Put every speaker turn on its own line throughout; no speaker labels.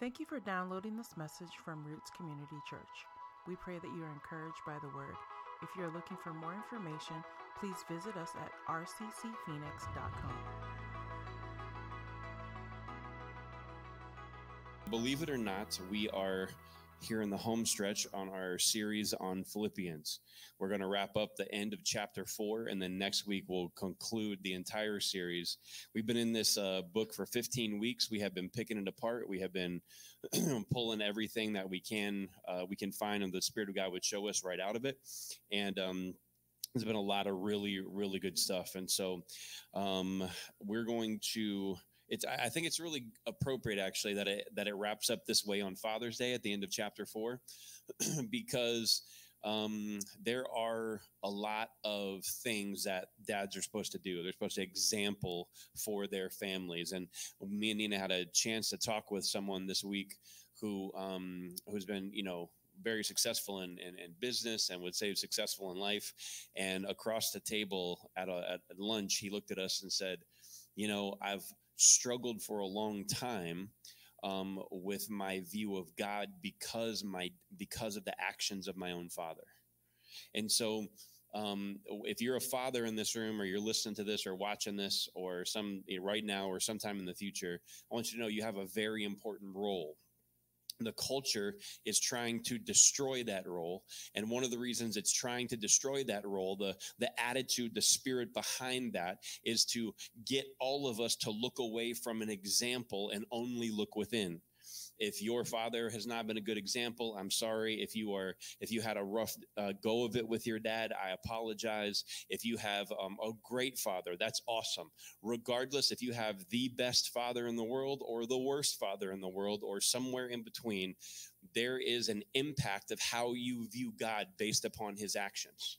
Thank you for downloading this message from Roots Community Church. We pray that you are encouraged by the word. If you're looking for more information, please visit us at rccphoenix.com.
Believe it or not, we are here in the home stretch on our series on Philippians. We're going to wrap up the end of chapter four, and then next week we'll conclude the entire series. We've been in this uh, book for 15 weeks. We have been picking it apart. We have been pulling everything that we can uh, we can find, and the Spirit of God would show us right out of it. And um, there's been a lot of really really good stuff, and so um, we're going to it's I think it's really appropriate actually that it that it wraps up this way on Father's Day at the end of chapter four, because um, there are a lot of things that dads are supposed to do. They're supposed to example for their families. And me and Nina had a chance to talk with someone this week who um, who's been you know very successful in, in, in, business and would say successful in life. And across the table at, a, at lunch, he looked at us and said, you know, I've struggled for a long time um, with my view of God because my because of the actions of my own father. And so um, if you're a father in this room or you're listening to this or watching this or some right now or sometime in the future, I want you to know you have a very important role the culture is trying to destroy that role. And one of the reasons it's trying to destroy that role the the attitude the spirit behind that is to get all of us to look away from an example and only look within if your father has not been a good example, I'm sorry. If you are, if you had a rough uh, go of it with your dad, I apologize. If you have um, a great father, that's awesome. Regardless, if you have the best father in the world or the worst father in the world or somewhere in between, there is an impact of how you view God based upon his actions.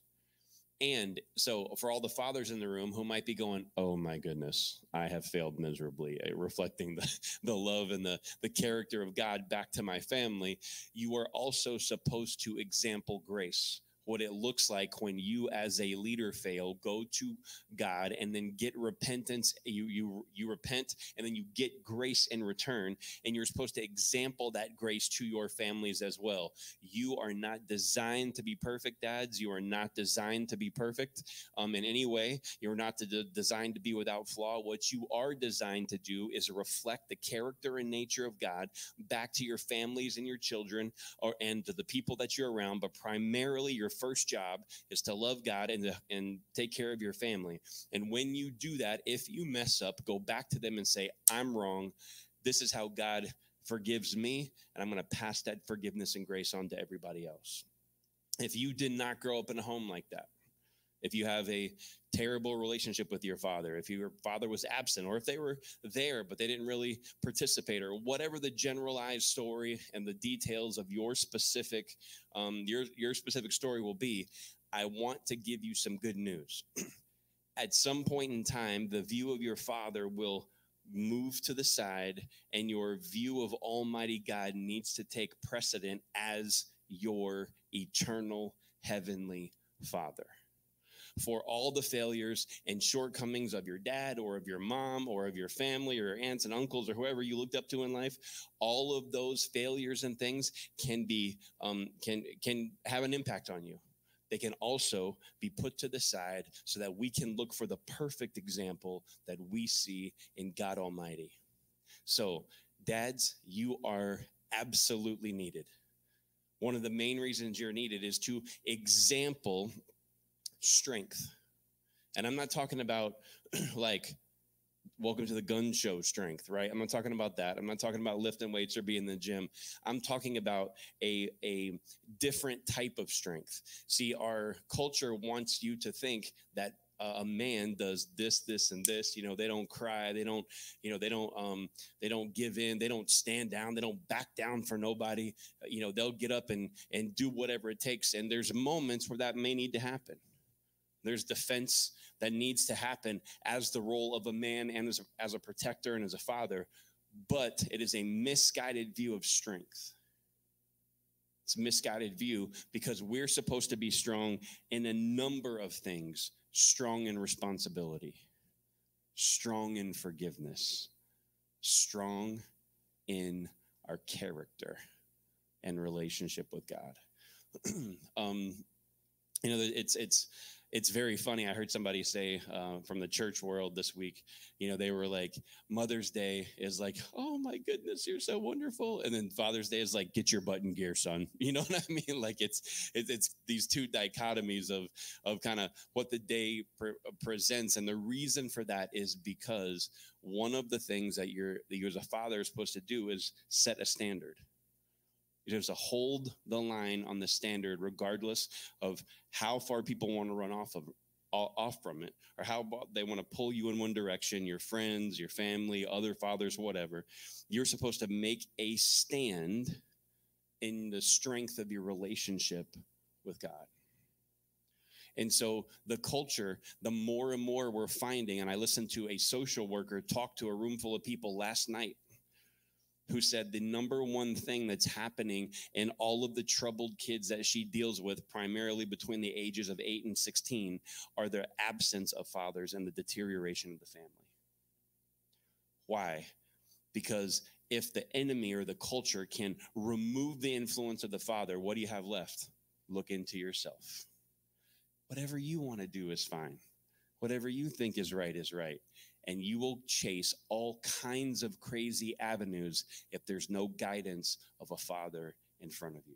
And so, for all the fathers in the room who might be going, "Oh my goodness, I have failed miserably," uh, reflecting the the love and the the character of God back to my family, you are also supposed to example grace what it looks like when you as a leader fail go to god and then get repentance. You you you repent and then you get grace in return. And you're supposed to example that grace to your families as well. You are not designed to be perfect dads. You are not designed to be perfect um, in any way. You're not de- designed to be without flaw. What you are designed to do is reflect the character and nature of god back to your families and your children or and to the people that you're around but primarily your first job is to love God and, to, and take care of your family. And when you do that, if you mess up, go back to them and say, I'm wrong. This is how God forgives me. And I'm going to pass that forgiveness and grace on to everybody else. If you did not grow up in a home like that, if you have a terrible relationship with your father, if your father was absent, or if they were there but they didn't really participate, or whatever the generalized story and the details of your specific um, your your specific story will be, I want to give you some good news. At some point in time, the view of your father will move to the side, and your view of Almighty God needs to take precedent as your eternal heavenly Father for all the failures and shortcomings of your dad or of your mom or of your family or your aunts and uncles or whoever you looked up to in life all of those failures and things can be um, can can have an impact on you they can also be put to the side so that we can look for the perfect example that we see in God Almighty. So, dads, you are absolutely needed. One of the main reasons you're needed is to example strength. And I'm not talking about like welcome to the gun show strength, right? I'm not talking about that. I'm not talking about lifting weights or being in the gym. I'm talking about a, a different type of strength. See, our culture wants you to think that a man does this this and this you know they don't cry they don't you know they don't um they don't give in they don't stand down they don't back down for nobody you know they'll get up and and do whatever it takes and there's moments where that may need to happen there's defense that needs to happen as the role of a man and as a, as a protector and as a father, but it is a misguided view of strength. It's a misguided view because we're supposed to be strong in a number of things strong in responsibility, strong in forgiveness, strong in our character and relationship with God. um, you know, it's it's it's very funny. I heard somebody say uh, from the church world this week, you know, they were like, Mother's Day is like, oh my goodness, you're so wonderful. And then Father's Day is like, get your button gear, son. You know what I mean? Like it's, it's, it's these two dichotomies of, of kind of what the day pre- presents. And the reason for that is because one of the things that you're, that you as a father is supposed to do is set a standard. You have to hold the line on the standard, regardless of how far people want to run off of off from it, or how they want to pull you in one direction. Your friends, your family, other fathers, whatever. You're supposed to make a stand in the strength of your relationship with God. And so the culture, the more and more we're finding, and I listened to a social worker talk to a room full of people last night who said the number one thing that's happening in all of the troubled kids that she deals with, primarily between the ages of 8 and 16, are the absence of fathers and the deterioration of the family. Why? Because if the enemy or the culture can remove the influence of the father, what do you have left? Look into yourself. Whatever you want to do is fine. Whatever you think is right is right and you will chase all kinds of crazy avenues if there's no guidance of a father in front of you.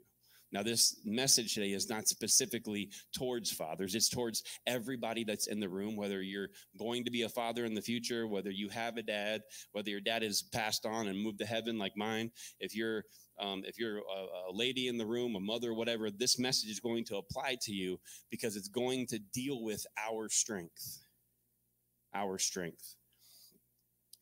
Now, this message today is not specifically towards fathers, it's towards everybody that's in the room, whether you're going to be a father in the future, whether you have a dad, whether your dad has passed on and moved to heaven like mine. If you're um, if you're a, a lady in the room, a mother, whatever, this message is going to apply to you because it's going to deal with our strength our strength.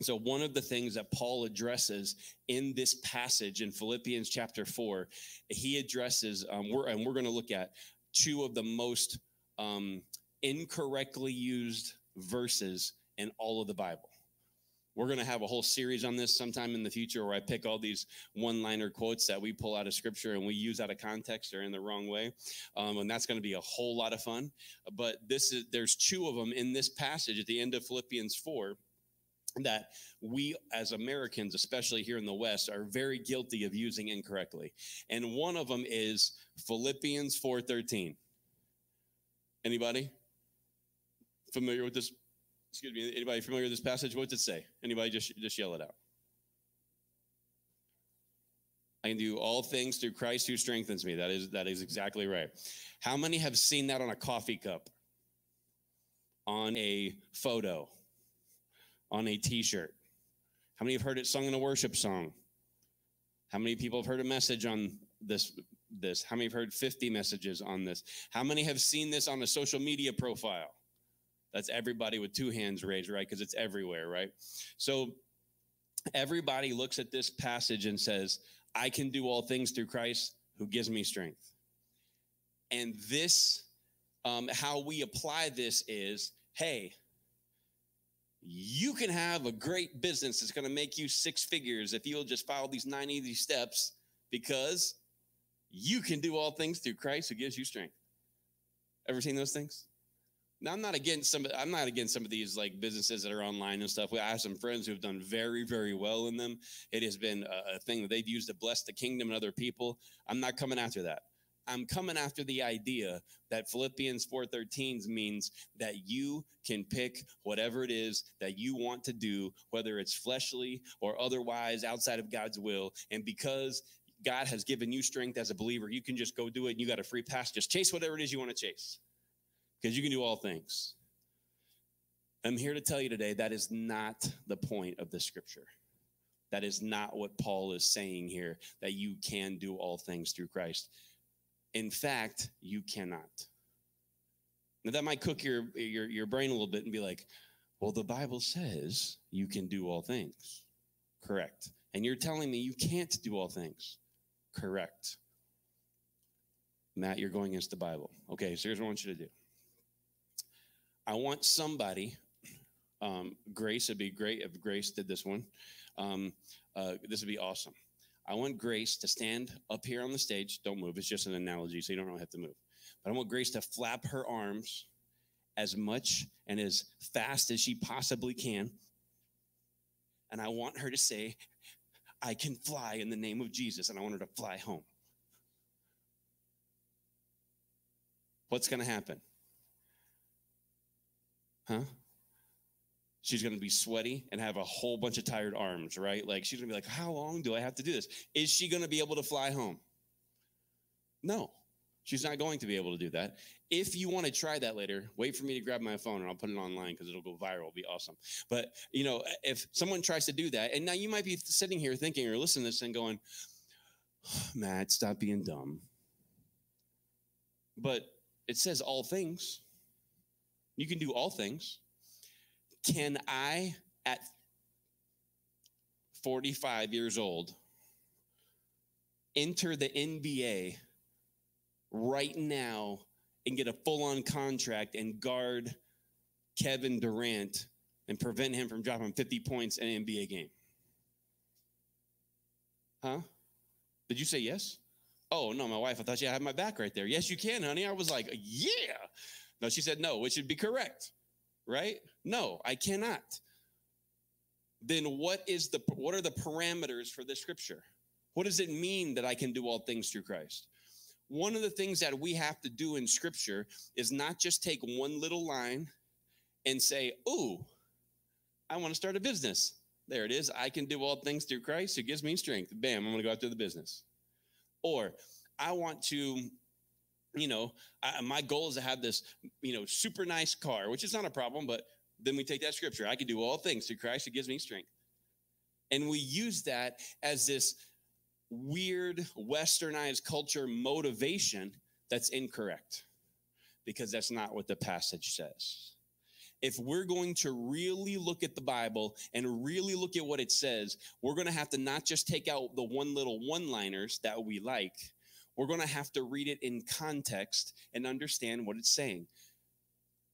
So, one of the things that Paul addresses in this passage in Philippians chapter 4, he addresses, um, we're, and we're going to look at two of the most um, incorrectly used verses in all of the Bible. We're going to have a whole series on this sometime in the future where I pick all these one liner quotes that we pull out of scripture and we use out of context or in the wrong way. Um, and that's going to be a whole lot of fun. But this is, there's two of them in this passage at the end of Philippians 4 that we as Americans, especially here in the West, are very guilty of using incorrectly. And one of them is Philippians 4:13. Anybody familiar with this Excuse me. Anybody familiar with this passage? What does it say? Anybody just just yell it out. I can do all things through Christ who strengthens me. That is that is exactly right. How many have seen that on a coffee cup? On a photo? On a t-shirt? How many have heard it sung in a worship song? How many people have heard a message on this this? How many have heard 50 messages on this? How many have seen this on a social media profile? That's everybody with two hands raised, right? Because it's everywhere, right? So everybody looks at this passage and says, I can do all things through Christ who gives me strength. And this, um, how we apply this is hey, you can have a great business that's going to make you six figures if you'll just follow these nine easy steps because you can do all things through Christ who gives you strength. Ever seen those things? Now, I'm not against some. I'm not against some of these like businesses that are online and stuff. I have some friends who have done very, very well in them. It has been a, a thing that they've used to bless the kingdom and other people. I'm not coming after that. I'm coming after the idea that Philippians 4:13 means that you can pick whatever it is that you want to do, whether it's fleshly or otherwise outside of God's will, and because God has given you strength as a believer, you can just go do it and you got a free pass. Just chase whatever it is you want to chase because you can do all things. I'm here to tell you today that is not the point of the scripture. That is not what Paul is saying here, that you can do all things through Christ. In fact, you cannot. Now, that might cook your, your, your brain a little bit and be like, well, the Bible says you can do all things. Correct. And you're telling me you can't do all things. Correct. Matt, you're going against the Bible. Okay, so here's what I want you to do. I want somebody, um, Grace, it'd be great if Grace did this one. Um, uh, this would be awesome. I want Grace to stand up here on the stage. Don't move. It's just an analogy, so you don't really have to move. But I want Grace to flap her arms as much and as fast as she possibly can. And I want her to say, I can fly in the name of Jesus, and I want her to fly home. What's going to happen? Huh? She's going to be sweaty and have a whole bunch of tired arms, right? Like she's going to be like, How long do I have to do this? Is she going to be able to fly home? No, she's not going to be able to do that. If you want to try that later, wait for me to grab my phone and I'll put it online because it'll go viral. It'll be awesome. But, you know, if someone tries to do that, and now you might be sitting here thinking or listening to this and going, Matt, stop being dumb. But it says all things. You can do all things. Can I, at 45 years old, enter the NBA right now and get a full on contract and guard Kevin Durant and prevent him from dropping 50 points in an NBA game? Huh? Did you say yes? Oh, no, my wife, I thought you had my back right there. Yes, you can, honey. I was like, yeah. No, she said no, which should be correct, right? No, I cannot. Then what is the what are the parameters for this scripture? What does it mean that I can do all things through Christ? One of the things that we have to do in scripture is not just take one little line and say, "Ooh, I want to start a business." There it is. I can do all things through Christ who gives me strength. Bam, I'm going to go out after the business. Or I want to, you know, I, my goal is to have this, you know, super nice car, which is not a problem, but then we take that scripture. I can do all things through Christ who gives me strength. And we use that as this weird westernized culture motivation that's incorrect because that's not what the passage says. If we're going to really look at the Bible and really look at what it says, we're going to have to not just take out the one little one liners that we like, we're going to have to read it in context and understand what it's saying.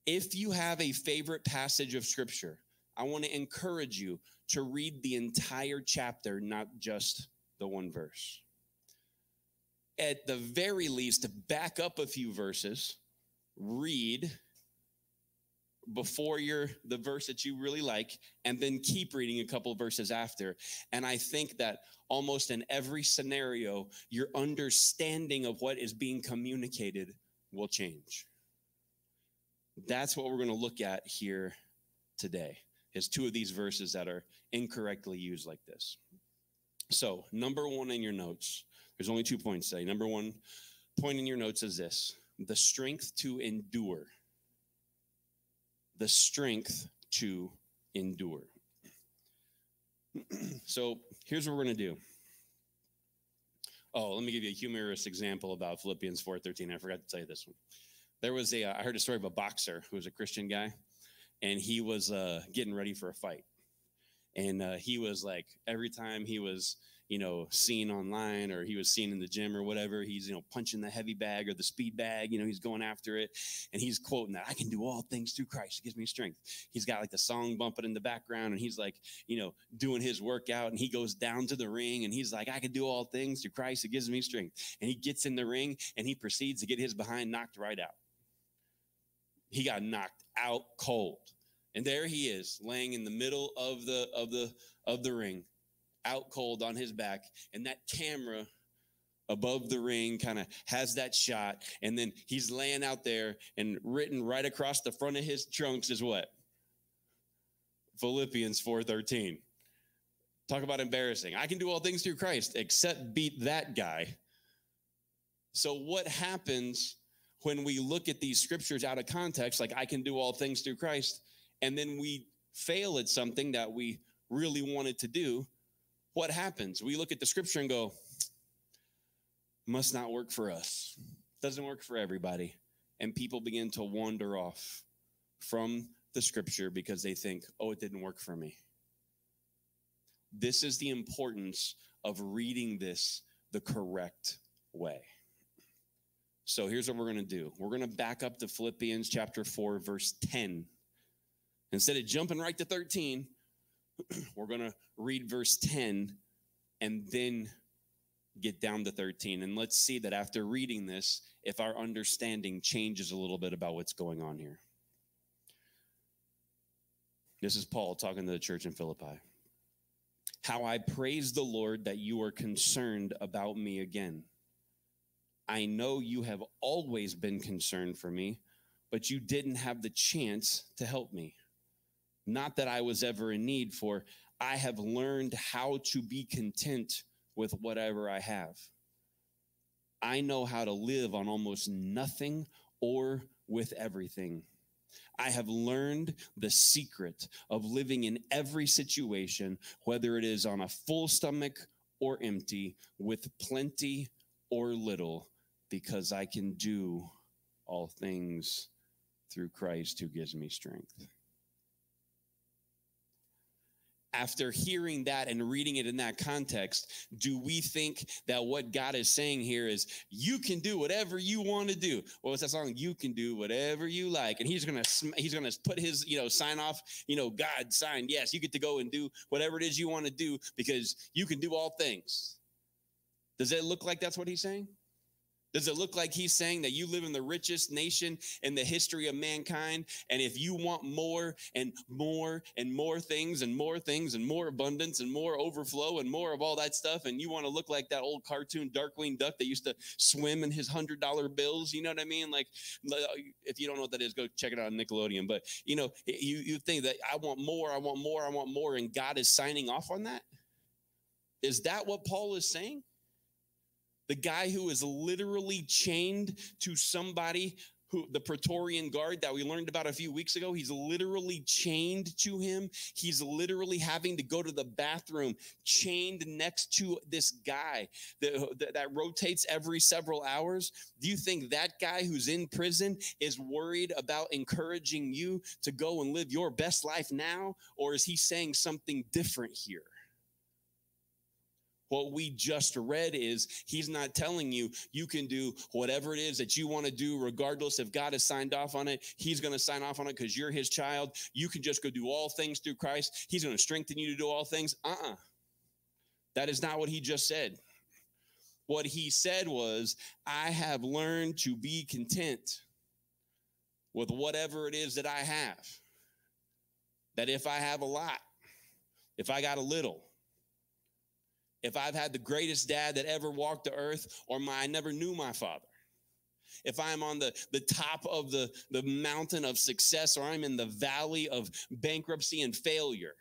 If you have a favorite passage of scripture, I want to encourage you to read the entire chapter, not just the one verse. At the very least, back up a few verses, read before you're the verse that you really like and then keep reading a couple verses after. And i think that almost in every scenario your understanding of what is being communicated will change. That's what we're going to look at here today is two of these verses that are incorrectly used like this. So number one in your notes there's only two points today. Number one point in your notes is this the strength to endure the strength to endure. so here's what we're going to do. Oh, let me give you a humorous example about Philippians 4:13. I forgot to tell you this one. There was a I heard a story of a boxer who was a Christian guy, and he was uh, getting ready for a fight, and uh, he was like every time he was you know, seen online or he was seen in the gym or whatever. He's, you know, punching the heavy bag or the speed bag, you know, he's going after it. And he's quoting that I can do all things through Christ. It gives me strength. He's got like the song bumping in the background and he's like, you know, doing his workout and he goes down to the ring and he's like, I can do all things through Christ. It gives me strength. And he gets in the ring and he proceeds to get his behind knocked right out. He got knocked out cold. And there he is laying in the middle of the of the of the ring out cold on his back, and that camera above the ring kind of has that shot, and then he's laying out there, and written right across the front of his trunks is what? Philippians 4:13. Talk about embarrassing. I can do all things through Christ except beat that guy. So what happens when we look at these scriptures out of context like I can do all things through Christ and then we fail at something that we really wanted to do? What happens? We look at the scripture and go, must not work for us. Doesn't work for everybody. And people begin to wander off from the scripture because they think, oh, it didn't work for me. This is the importance of reading this the correct way. So here's what we're going to do we're going to back up to Philippians chapter 4, verse 10. Instead of jumping right to 13, we're going to read verse 10 and then get down to 13. And let's see that after reading this, if our understanding changes a little bit about what's going on here. This is Paul talking to the church in Philippi. how I praise the Lord that you are concerned about me again. I know you have always been concerned for me, but you didn't have the chance to help me. Not that I was ever in need, for I have learned how to be content with whatever I have. I know how to live on almost nothing or with everything. I have learned the secret of living in every situation, whether it is on a full stomach or empty, with plenty or little, because I can do all things through Christ who gives me strength after hearing that and reading it in that context, do we think that what God is saying here is you can do whatever you want to do? Well, it's that song, you can do whatever you like. And he's going to, he's going to put his, you know, sign off, you know, God signed. Yes, you get to go and do whatever it is you want to do because you can do all things. Does it look like that's what he's saying? Does it look like he's saying that you live in the richest nation in the history of mankind? And if you want more and more and more things and more things and more abundance and more overflow and more of all that stuff, and you want to look like that old cartoon Darkwing Duck that used to swim in his hundred dollar bills, you know what I mean? Like, if you don't know what that is, go check it out on Nickelodeon. But you know, you you think that I want more, I want more, I want more, and God is signing off on that. Is that what Paul is saying? The guy who is literally chained to somebody who the Praetorian guard that we learned about a few weeks ago, he's literally chained to him. He's literally having to go to the bathroom chained next to this guy that, that, that, rotates every several hours. Do you think that guy who's in prison is worried about encouraging you to go and live your best life now? Or is he saying something different here? What we just read is he's not telling you you can do whatever it is that you want to do, regardless if God has signed off on it. He's going to sign off on it because you're his child. You can just go do all things through Christ. He's going to strengthen you to do all things. Uh uh-uh. uh That is not what he just said. What he said was, I have learned to be content with whatever it is that I have. That if I have a lot, if I got a little, if I've had the greatest dad that ever walked the earth, or my I never knew my father. If I'm on the, the top of the, the mountain of success, or I'm in the valley of bankruptcy and failure,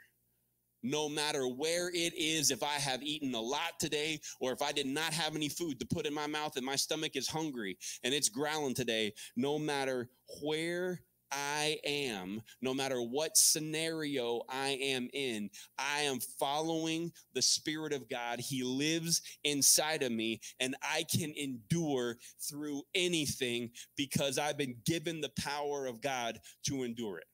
no matter where it is, if I have eaten a lot today, or if I did not have any food to put in my mouth and my stomach is hungry and it's growling today, no matter where I am, no matter what scenario I am in, I am following the Spirit of God. He lives inside of me, and I can endure through anything because I've been given the power of God to endure it.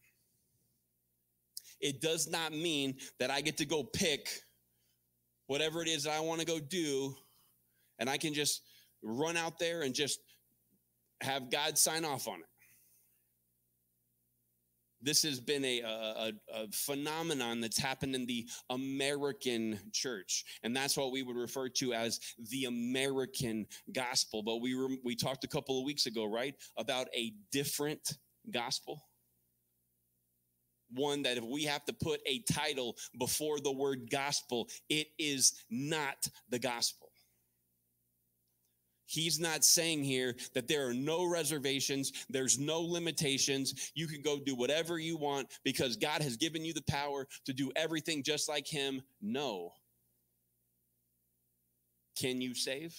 It does not mean that I get to go pick whatever it is that I want to go do, and I can just run out there and just have God sign off on it this has been a, a, a, phenomenon that's happened in the American church. And that's what we would refer to as the American gospel. But we were, we talked a couple of weeks ago, right, about a different gospel. One that if we have to put a title before the word gospel, it is not the gospel. He's not saying here that there are no reservations, there's no limitations. You can go do whatever you want because God has given you the power to do everything just like Him. No. Can you save?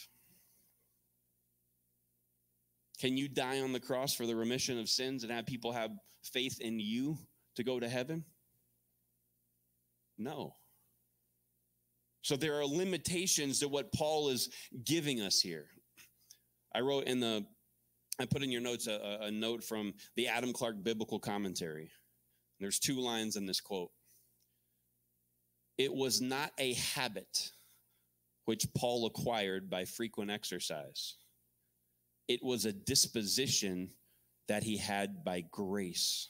Can you die on the cross for the remission of sins and have people have faith in you to go to heaven? No. So there are limitations to what Paul is giving us here. I wrote in the, I put in your notes a, a note from the Adam Clarke Biblical Commentary. There's two lines in this quote. It was not a habit which Paul acquired by frequent exercise. It was a disposition that he had by grace.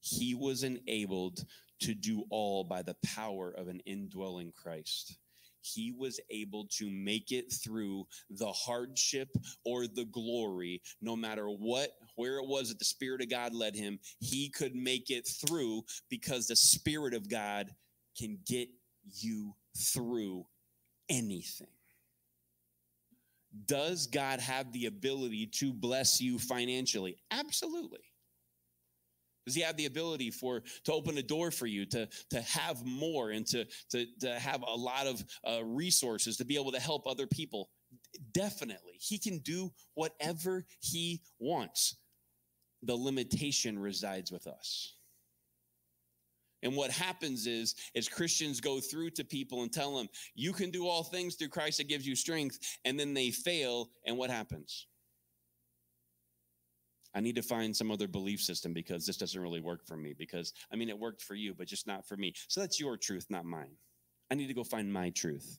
He was enabled to do all by the power of an indwelling Christ he was able to make it through the hardship or the glory, no matter what, where it was that the Spirit of God led him, he could make it through because the Spirit of God can get you through anything. Does God have the ability to bless you financially? Absolutely. Does he have the ability for to open a door for you to to have more and to to, to have a lot of uh, resources to be able to help other people? Definitely, he can do whatever he wants. The limitation resides with us. And what happens is, as Christians go through to people and tell them, you can do all things through Christ that gives you strength, and then they fail, and what happens? I need to find some other belief system because this doesn't really work for me. Because, I mean, it worked for you, but just not for me. So that's your truth, not mine. I need to go find my truth,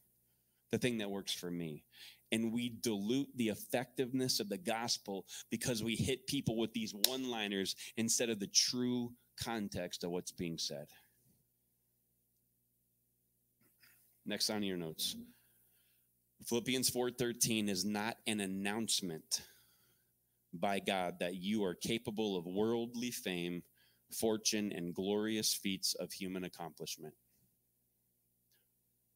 the thing that works for me. And we dilute the effectiveness of the gospel because we hit people with these one liners instead of the true context of what's being said. Next on your notes. Philippians 4:13 is not an announcement by God that you are capable of worldly fame, fortune, and glorious feats of human accomplishment.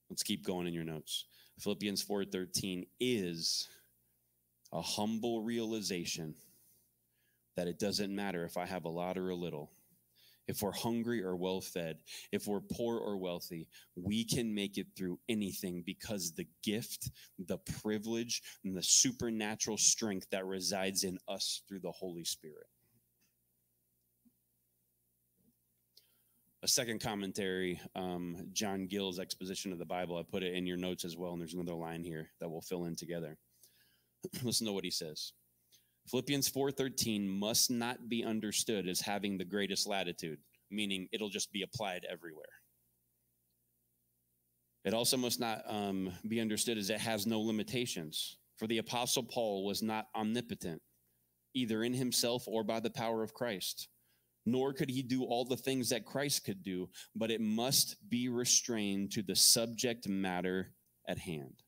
Let's keep going in your notes. Philippians 4:13 is a humble realization that it doesn't matter if I have a lot or a little if we're hungry or well fed, if we're poor or wealthy, we can make it through anything because the gift, the privilege, and the supernatural strength that resides in us through the Holy Spirit. A second commentary, um, John Gill's exposition of the Bible. I put it in your notes as well, and there's another line here that we'll fill in together. Listen to what he says. Philippians 4:13 must not be understood as having the greatest latitude, meaning it'll just be applied everywhere. It also must not um, be understood as it has no limitations. For the apostle Paul was not omnipotent, either in himself or by the power of Christ. Nor could he do all the things that Christ could do, but it must be restrained to the subject matter at hand.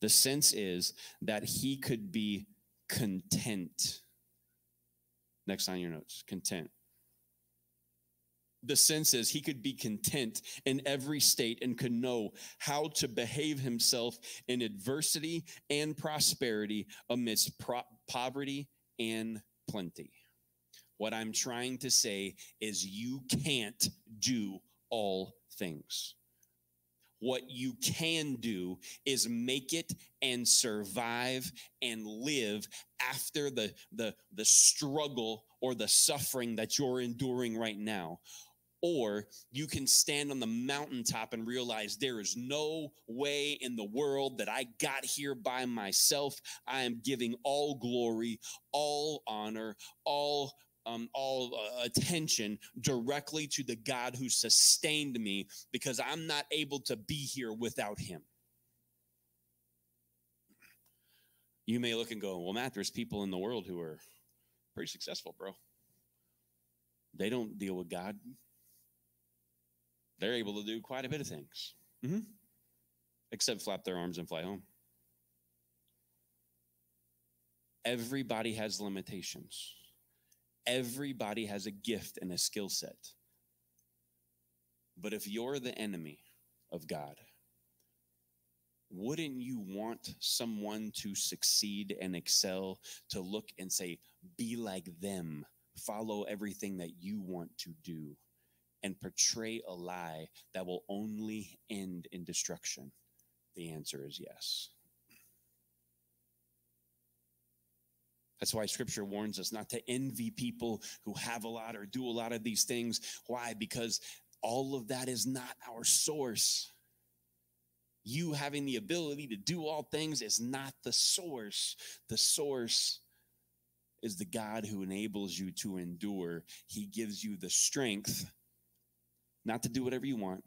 The sense is that he could be content. Next on your notes, content. The sense is he could be content in every state and could know how to behave himself in adversity and prosperity amidst pro- poverty and plenty. What I'm trying to say is you can't do all things. What you can do is make it and survive and live after the, the, the struggle or the suffering that you're enduring right now. Or you can stand on the mountaintop and realize there is no way in the world that I got here by myself. I am giving all glory, all honor, all um, all uh, attention directly to the God who sustained me because I'm not able to be here without him. You may look and go, well, Matt, there's people in the world who are pretty successful, bro. They don't deal with God. They're able to do quite a bit of things, mm-hmm. except flap their arms and fly home. Everybody has limitations. Everybody has a gift and a skill set. But if you're the enemy of God, wouldn't you want someone to succeed and excel to look and say, be like them, follow everything that you want to do, and portray a lie that will only end in destruction? The answer is yes. That's why scripture warns us not to envy people who have a lot or do a lot of these things. Why? Because all of that is not our source. You having the ability to do all things is not the source. The source is the God who enables you to endure. He gives you the strength not to do whatever you want,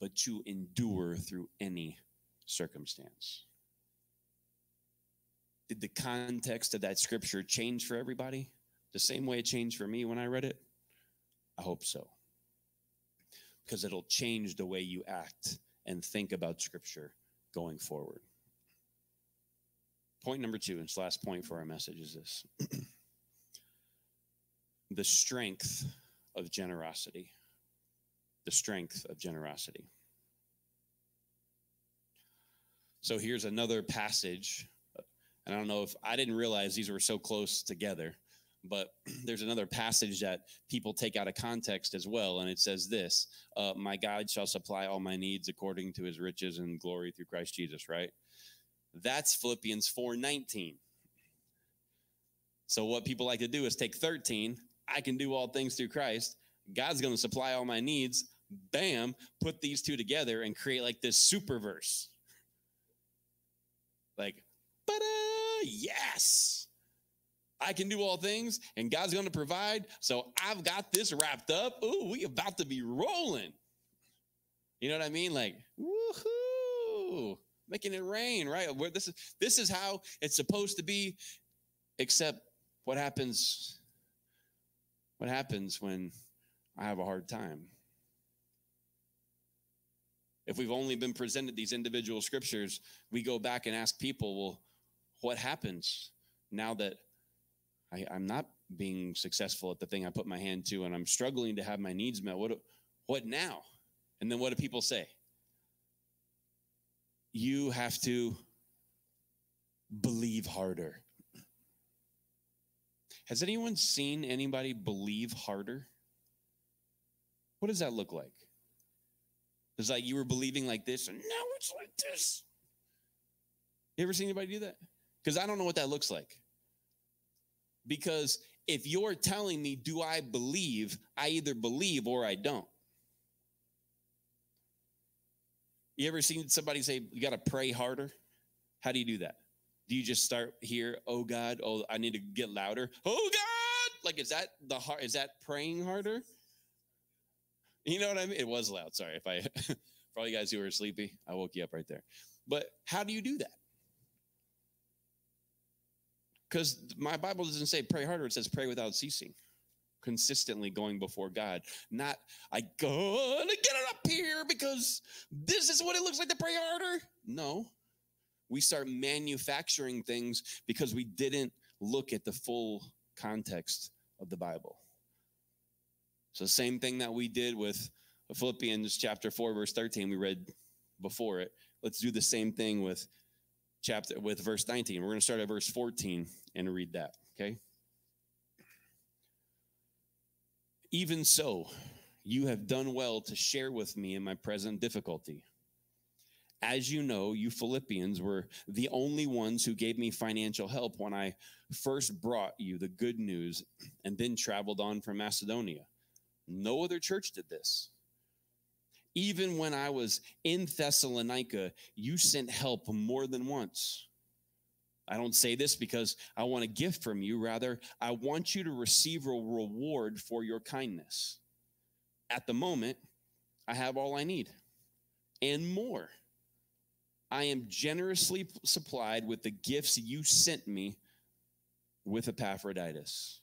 but to endure through any circumstance. Did the context of that scripture change for everybody the same way it changed for me when I read it? I hope so. Because it'll change the way you act and think about scripture going forward. Point number two, and it's last point for our message, is this the strength of generosity. The strength of generosity. So here's another passage. And I don't know if I didn't realize these were so close together, but there's another passage that people take out of context as well. And it says this uh, My God shall supply all my needs according to his riches and glory through Christ Jesus, right? That's Philippians 4 19. So what people like to do is take 13, I can do all things through Christ. God's going to supply all my needs. Bam, put these two together and create like this super verse. Like, yes. I can do all things and God's going to provide. So I've got this wrapped up. Ooh, we about to be rolling. You know what I mean? Like, woohoo, making it rain, right? Where this is this is how it's supposed to be, except what happens what happens when I have a hard time? If we've only been presented these individual scriptures, we go back and ask people, well, what happens now that I, am not being successful at the thing I put my hand to and I'm struggling to have my needs met? What, what now? And then what do people say? You have to believe harder. Has anyone seen anybody believe harder? What does that look like? It's like you were believing like this, and now it's like this. You ever seen anybody do that? Because I don't know what that looks like. Because if you're telling me, do I believe, I either believe or I don't. You ever seen somebody say, you got to pray harder? How do you do that? Do you just start here, oh God, oh, I need to get louder? Oh God! Like, is that the heart? Is that praying harder? You know what I mean? It was loud. Sorry if I, for all you guys who were sleepy, I woke you up right there. But how do you do that? Because my Bible doesn't say pray harder, it says pray without ceasing, consistently going before God. Not, I gotta get it up here because this is what it looks like to pray harder. No, we start manufacturing things because we didn't look at the full context of the Bible. So, same thing that we did with Philippians chapter 4, verse 13, we read before it. Let's do the same thing with chapter with verse 19. We're going to start at verse 14 and read that, okay? Even so, you have done well to share with me in my present difficulty. As you know, you Philippians were the only ones who gave me financial help when I first brought you the good news and then traveled on from Macedonia. No other church did this. Even when I was in Thessalonica, you sent help more than once. I don't say this because I want a gift from you. Rather, I want you to receive a reward for your kindness. At the moment, I have all I need and more I am generously supplied with the gifts you sent me with Epaphroditus.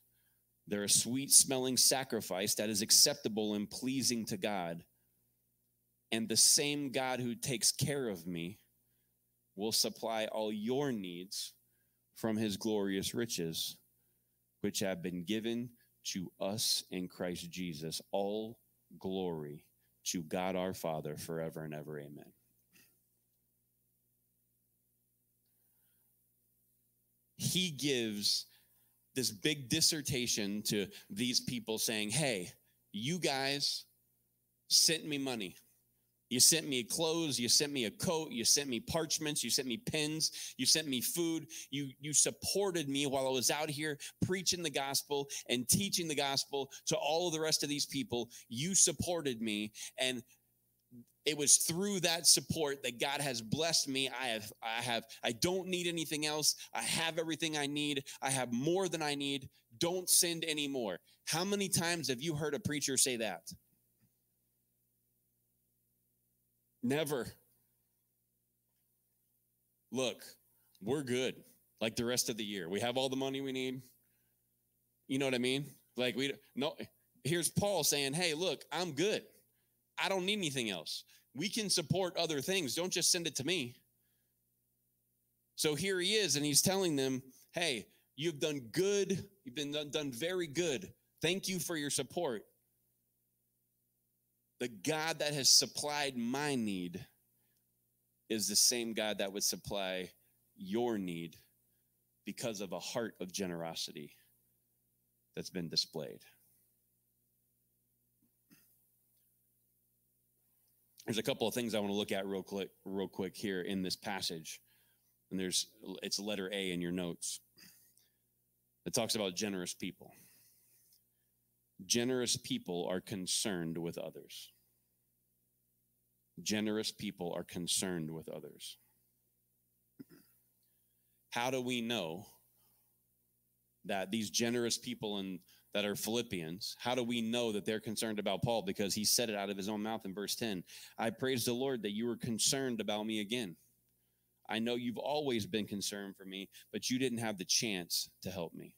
They're a sweet smelling sacrifice that is acceptable and pleasing to God. And the same God who takes care of me will supply all your needs from his glorious riches, which have been given to us in Christ Jesus. All glory to God our Father forever and ever. Amen. he gives this big dissertation to these people saying, Hey, you guys sent me money. You sent me clothes, you sent me a coat, you sent me parchments, you sent me pens, you sent me food. You you supported me while I was out here preaching the gospel and teaching the gospel to all of the rest of these people. You supported me and it was through that support that God has blessed me. I have, I have, I don't need anything else. I have everything I need. I have more than I need. Don't send anymore. How many times have you heard a preacher say that? Never. Look, we're good like the rest of the year. We have all the money we need. You know what I mean? Like we no here's Paul saying, "Hey, look, I'm good. I don't need anything else." we can support other things. Don't just send it to me. So here he is, and he's telling them, hey, you've done good. You've been done, done very good. Thank you for your support. The God that has supplied my need is the same God that would supply your need because of a heart of generosity that's been displayed. There's a couple of things I want to look at real quick, real quick here in this passage. And there's it's letter A in your notes. It talks about generous people. Generous people are concerned with others. Generous people are concerned with others. How do we know that these generous people and that are Philippians, how do we know that they're concerned about Paul? Because he said it out of his own mouth in verse 10. I praise the Lord that you were concerned about me again. I know you've always been concerned for me, but you didn't have the chance to help me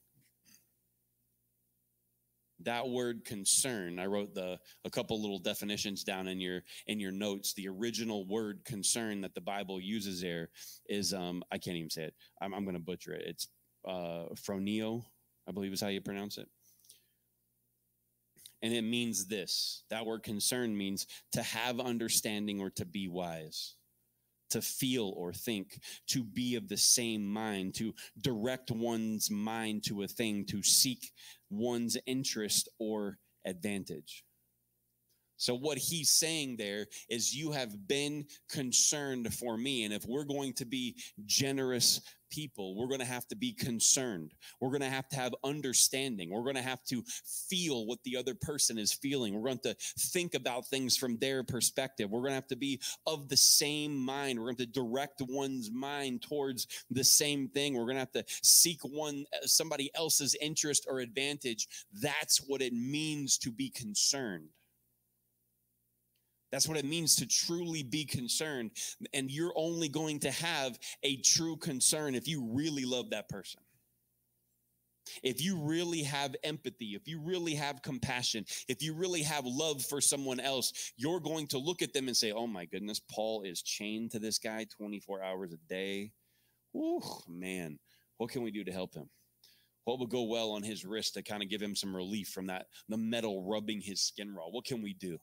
that word concern i wrote the a couple little definitions down in your in your notes. The original word concern that the bible uses there is um i can't even say it. I'm, I'm to butcher it. It's uh phroneo i believe is how you pronounce it. And it means this. That word concern means to have understanding or to be wise to feel or think, to be of the same mind, to direct one's mind to a thing, to seek one's interest or advantage. So, what he's saying there is, you have been concerned for me. And if we're going to be generous people, we're going to have to be concerned. We're going to have to have understanding. We're going to have to feel what the other person is feeling. We're going to think about things from their perspective. We're going to have to be of the same mind. We're going to direct one's mind towards the same thing. We're going to have to seek one uh, somebody else's interest or advantage. That's what it means to be concerned. That's what it means to truly be concerned. And you're only going to have a true concern if you really love that person. If you really have empathy, if you really have compassion, if you really have love for someone else, you're going to look at them and say, Oh my goodness, Paul is chained to this guy 24 hours a day. Oh man, what can we do to help him? What would go well on his wrist to kind of give him some relief from that, the metal rubbing his skin raw? What can we do?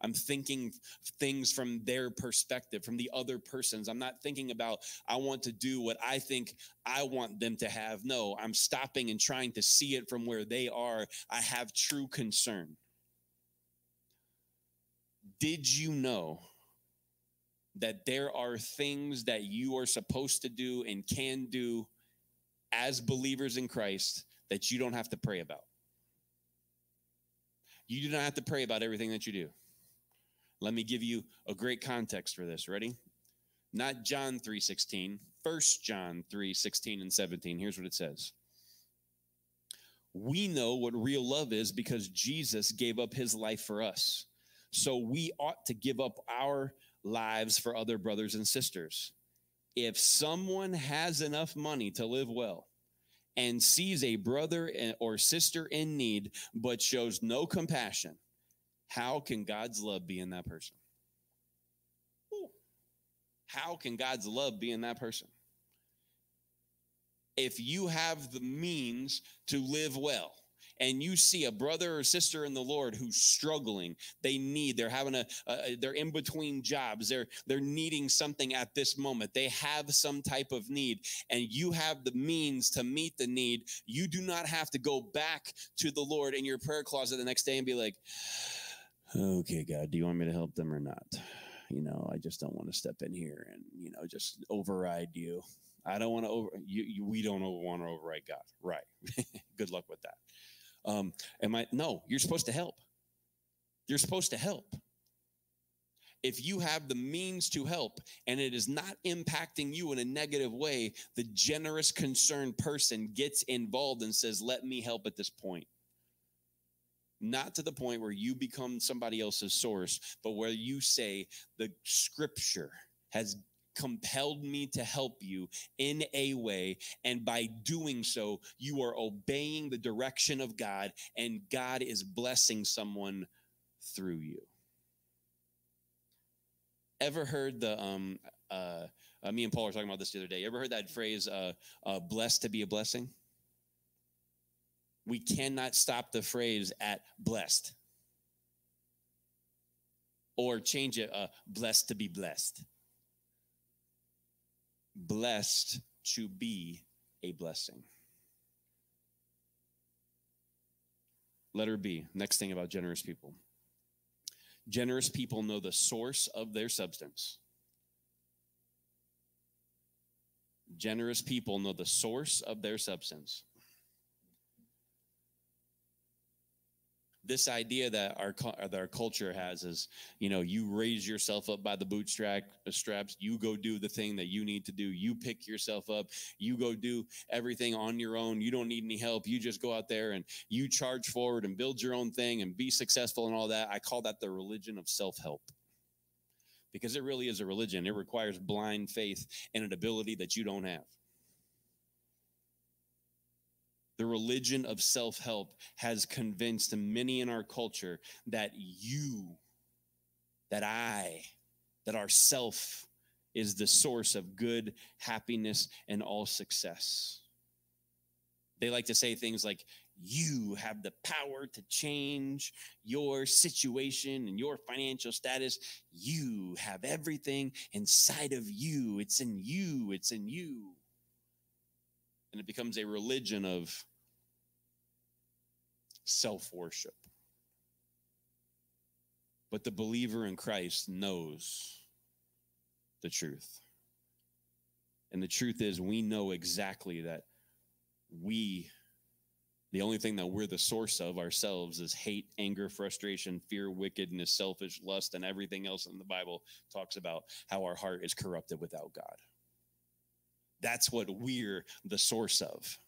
I'm thinking things from their perspective, from the other person's. I'm not thinking about, I want to do what I think I want them to have. No, I'm stopping and trying to see it from where they are. I have true concern. Did you know that there are things that you are supposed to do and can do as believers in Christ that you don't have to pray about? You do not have to pray about everything that you do. Let me give you a great context for this. Ready? Not John 3:16, 1 John 3:16 and 17. Here's what it says. We know what real love is because Jesus gave up his life for us. So we ought to give up our lives for other brothers and sisters. If someone has enough money to live well and sees a brother or sister in need but shows no compassion, how can God's love be in that person? How can God's love be in that person? If you have the means to live well, and you see a brother or sister in the Lord who's struggling, they need, they're having a, they're in between jobs, they're they're needing something at this moment. They have some type of need, and you have the means to meet the need. You do not have to go back to the Lord in your prayer closet the next day and be like, okay, God, do you want me to help them or not? You know, I just don't want to step in here and, you know, just override you. I don't want to over you, you we don't want to override God. Right. Good luck with that. Um, am I no, you're supposed to help. You're supposed to help. If you have the means to help and it is not impacting you in a negative way, the generous, concerned person gets involved and says, Let me help at this point not to the point where you become somebody else's source, but where you say, the scripture has compelled me to help you in a way. And by doing so, you are obeying the direction of God, and God is blessing someone through you. Ever heard the, um, uh, uh, me and Paul were talking about this the other day. You ever heard that phrase, uh, uh, blessed to be a blessing? We cannot stop the phrase at blessed or change it uh, blessed to be blessed blessed to be a blessing. Letter B, next thing about generous people. Generous people know the source of their substance. Generous people know the source of their substance. This idea that our uh, that our culture has is you know you raise yourself up by the bootstrap uh, straps you go do the thing that you need to do you pick yourself up you go do everything on your own you don't need any help you just go out there and you charge forward and build your own thing and be successful and all that. I call that the religion of self-help. Because it really is a religion. It requires blind faith and an ability that you don't have the religion of self help has convinced many in our culture that you, that I, that our self is the source of good happiness and all success. They like to say things like, you have the power to change your situation and your financial status. You have everything inside of you. It's in you. It's in you. And it becomes a religion of self worship. But the believer in Christ knows the truth. And the truth is, we know exactly that we, the only thing that we're the source of ourselves is hate, anger, frustration, fear, wickedness, selfish lust, and everything else in the Bible talks about how our heart is corrupted without God. That's what we're the source of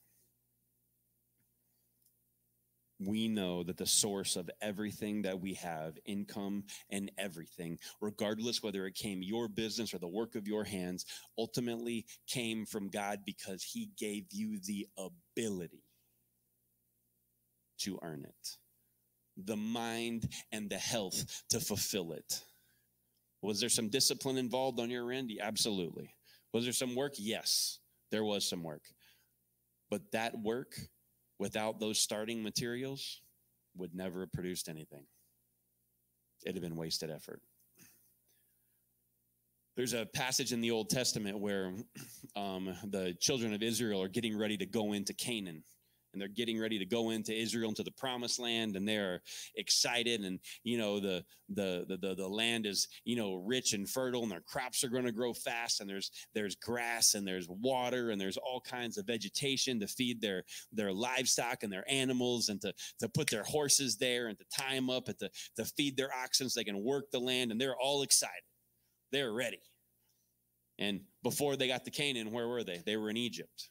we know that the source of everything that we have, income and everything, regardless whether it came your business or the work of your hands, ultimately came from God because He gave you the ability to earn it, the mind and the health to fulfill it. Was there some discipline involved on your end? Absolutely. Was there some work? Yes, there was some work. But that work without those starting materials would never have produced anything. It'd have been wasted effort. There's a passage in the Old Testament where um, the children of Israel are getting ready to go into Canaan and they're getting ready to go into Israel into the promised land and they're excited. And you know the the the the, land is you know rich and fertile and their crops are going to grow fast and there's there's grass and there's water and there's all kinds of vegetation to feed their their livestock and their animals and to to put their horses there and to tie them up and to to feed their oxen so they can work the land and they're all excited. They're ready. And before they got to Canaan where were they? They were in Egypt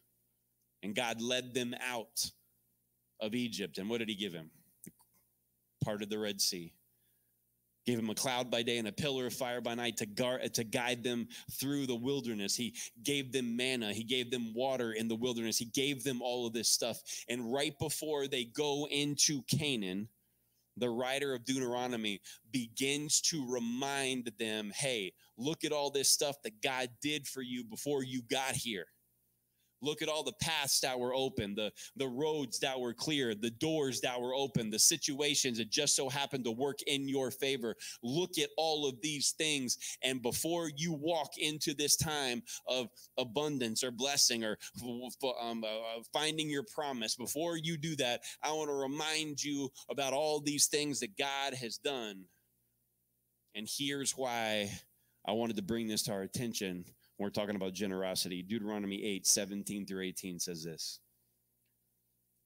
and God led them out of Egypt. And what did he give him? Parted the Red Sea. Gave him a cloud by day and a pillar of fire by night to, guard, to guide them through the wilderness. He gave them manna. He gave them water in the wilderness. He gave them all of this stuff. And right before they go into Canaan, the writer of Deuteronomy begins to remind them hey, look at all this stuff that God did for you before you got here. Look at all the paths that were open, the, the roads that were cleared, the doors that were open, the situations that just so happened to work in your favor. Look at all of these things. And before you walk into this time of abundance or blessing or um, uh, uh, finding your promise, before you do that, I want to remind you about all these things that God has done. And here's why I wanted to bring this to our attention we're talking about generosity. Deuteronomy 8, 17 through 18 says this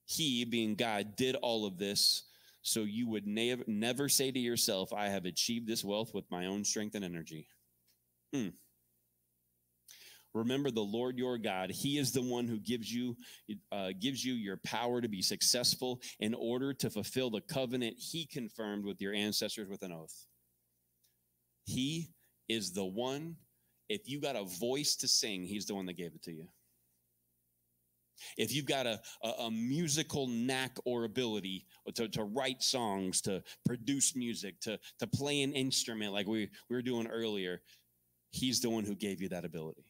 He, being God, did all of this so you would ne- never say to yourself, I have achieved this wealth with my own strength and energy. Hmm. Remember the Lord your God. He is the one who gives you uh, gives you your power to be successful in order to fulfill the covenant He confirmed with your ancestors with an oath. He is the one if you got a voice to sing, he's the one that gave it to you. If you've got a, a, a, musical knack or ability to, to write songs, to produce music, to, to play an instrument like we, we were doing earlier, he's the one who gave you that ability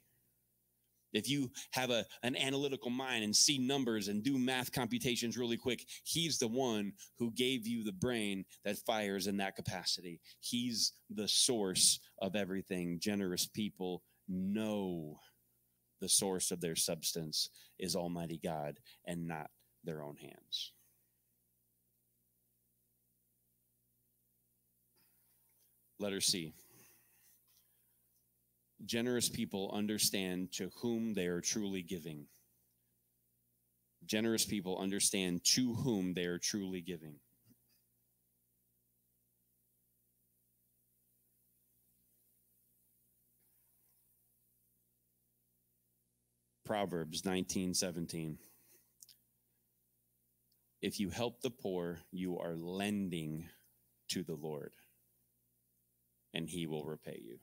if you have a, an analytical mind and see numbers and do math computations really quick, he's the one who gave you the brain that fires in that capacity. He's the source of everything. Generous people know the source of their substance is Almighty God and not their own hands. Letter C. Generous people understand to whom they are truly giving. Generous people understand to whom they are truly giving. Proverbs 19 17. If you help the poor, you are lending to the Lord, and he will repay you.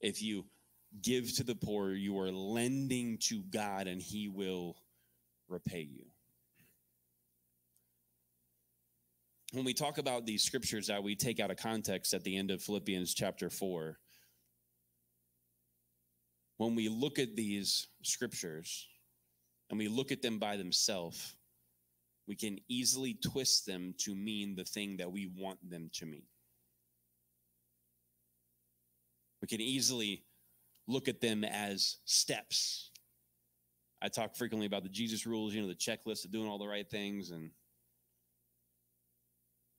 If you give to the poor, you are lending to God, and he will repay you. When we talk about these scriptures that we take out of context at the end of Philippians chapter 4, when we look at these scriptures and we look at them by themselves, we can easily twist them to mean the thing that we want them to mean. We can easily look at them as steps. I talk frequently about the Jesus rules, you know, the checklist of doing all the right things. And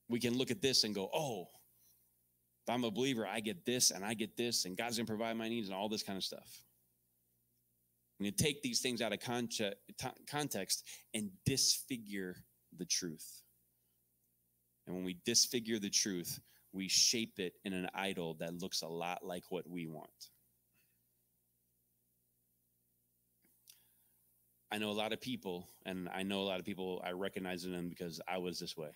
we can look at this and go, oh, if I'm a believer, I get this and I get this, and God's gonna provide my needs and all this kind of stuff. Need to take these things out of context and disfigure the truth. And when we disfigure the truth, we shape it in an idol that looks a lot like what we want. I know a lot of people, and I know a lot of people, I recognize them because I was this way.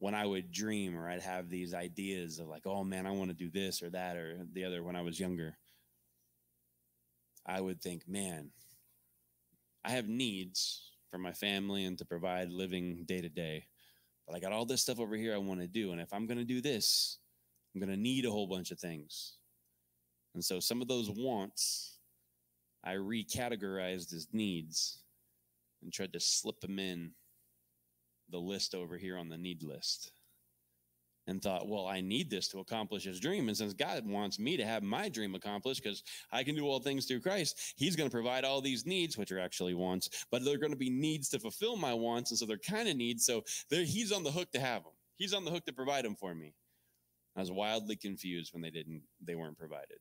When I would dream or I'd have these ideas of like, oh man, I want to do this or that or the other when I was younger, I would think, man, I have needs for my family and to provide living day to day. But I got all this stuff over here I want to do. And if I'm going to do this, I'm going to need a whole bunch of things. And so some of those wants I recategorized as needs and tried to slip them in the list over here on the need list and thought, well, I need this to accomplish his dream. And since God wants me to have my dream accomplished because I can do all things through Christ, he's going to provide all these needs, which are actually wants, but they're going to be needs to fulfill my wants. And so they're kind of needs. So he's on the hook to have them. He's on the hook to provide them for me. I was wildly confused when they didn't, they weren't provided.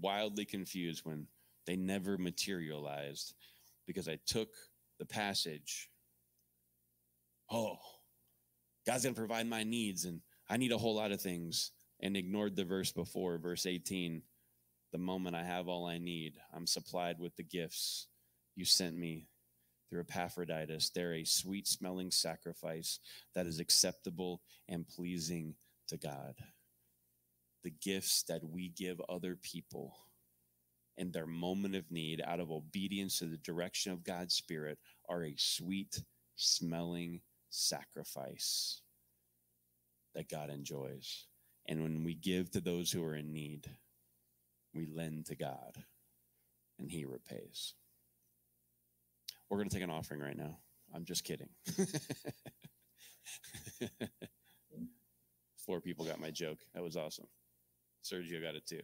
Wildly confused when they never materialized because I took the passage. Oh, God's going to provide my needs and I need a whole lot of things and ignored the verse before, verse 18. The moment I have all I need, I'm supplied with the gifts you sent me through Epaphroditus. They're a sweet smelling sacrifice that is acceptable and pleasing to God. The gifts that we give other people in their moment of need out of obedience to the direction of God's Spirit are a sweet smelling sacrifice that God enjoys. And when we give to those who are in need, we lend to God and He repays. We're going to take an offering right now. I'm just kidding. Four people got my joke. That was awesome. Sergio got it too.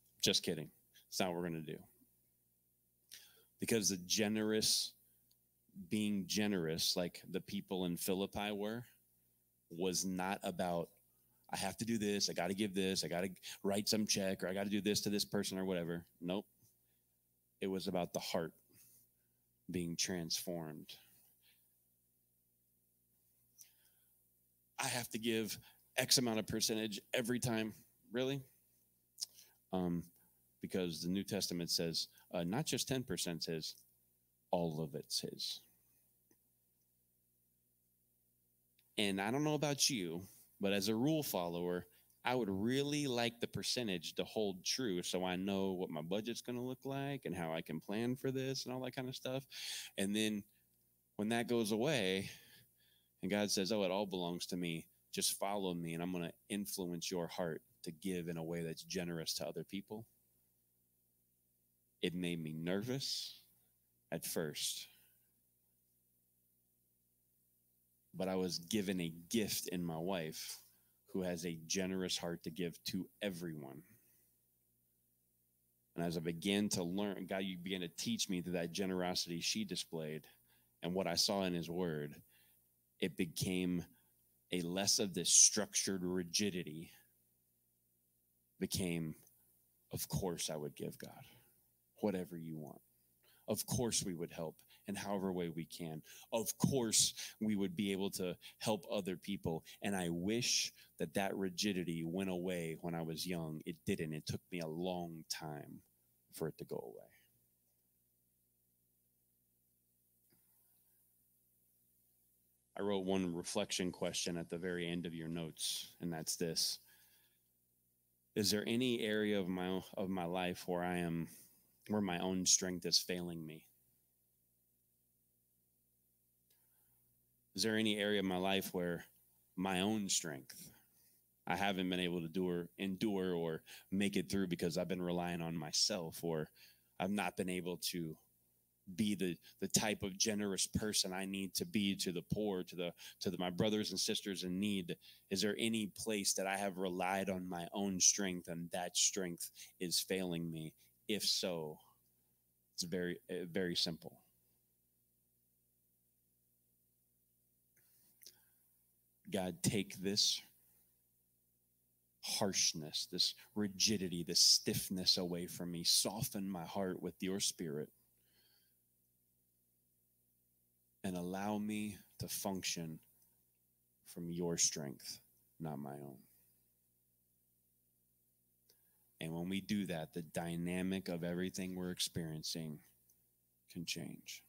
just kidding. It's not what we're going to do. Because the generous being generous, like the people in Philippi were, was not about, I have to do this, I got to give this, I got to write some check, or I got to do this to this person or whatever. Nope. It was about the heart being transformed. I have to give X amount of percentage every time. Really? Um, because the New Testament says uh, not just 10% says, all of it's His. And I don't know about you, but as a rule follower, I would really like the percentage to hold true so I know what my budget's going to look like and how I can plan for this and all that kind of stuff. And then when that goes away and God says, Oh, it all belongs to me, just follow me and I'm going to influence your heart to give in a way that's generous to other people. It made me nervous at first but I was given a gift in my wife who has a generous heart to give to everyone. And as I began to learn, God, you began to teach me through that generosity she displayed and what I saw in his word, it became a less of this structured rigidity, became, of course, I would give God whatever you want. Of course, we would help in however way we can. Of course, we would be able to help other people. And I wish that that rigidity went away when I was young. It didn't. It took me a long time for it to go away. I wrote one reflection question at the very end of your notes, and that's this. Is there any area of my of my life where I am where my own strength is failing me? Is there any area of my life where my own strength I haven't been able to do or endure or make it through because I've been relying on myself or I've not been able to be the the type of generous person I need to be to the poor, to the to the, my brothers and sisters in need? Is there any place that I have relied on my own strength and that strength is failing me? If so, it's very uh, very simple. God, take this harshness, this rigidity, this stiffness away from me. Soften my heart with your spirit and allow me to function from your strength, not my own. And when we do that, the dynamic of everything we're experiencing can change.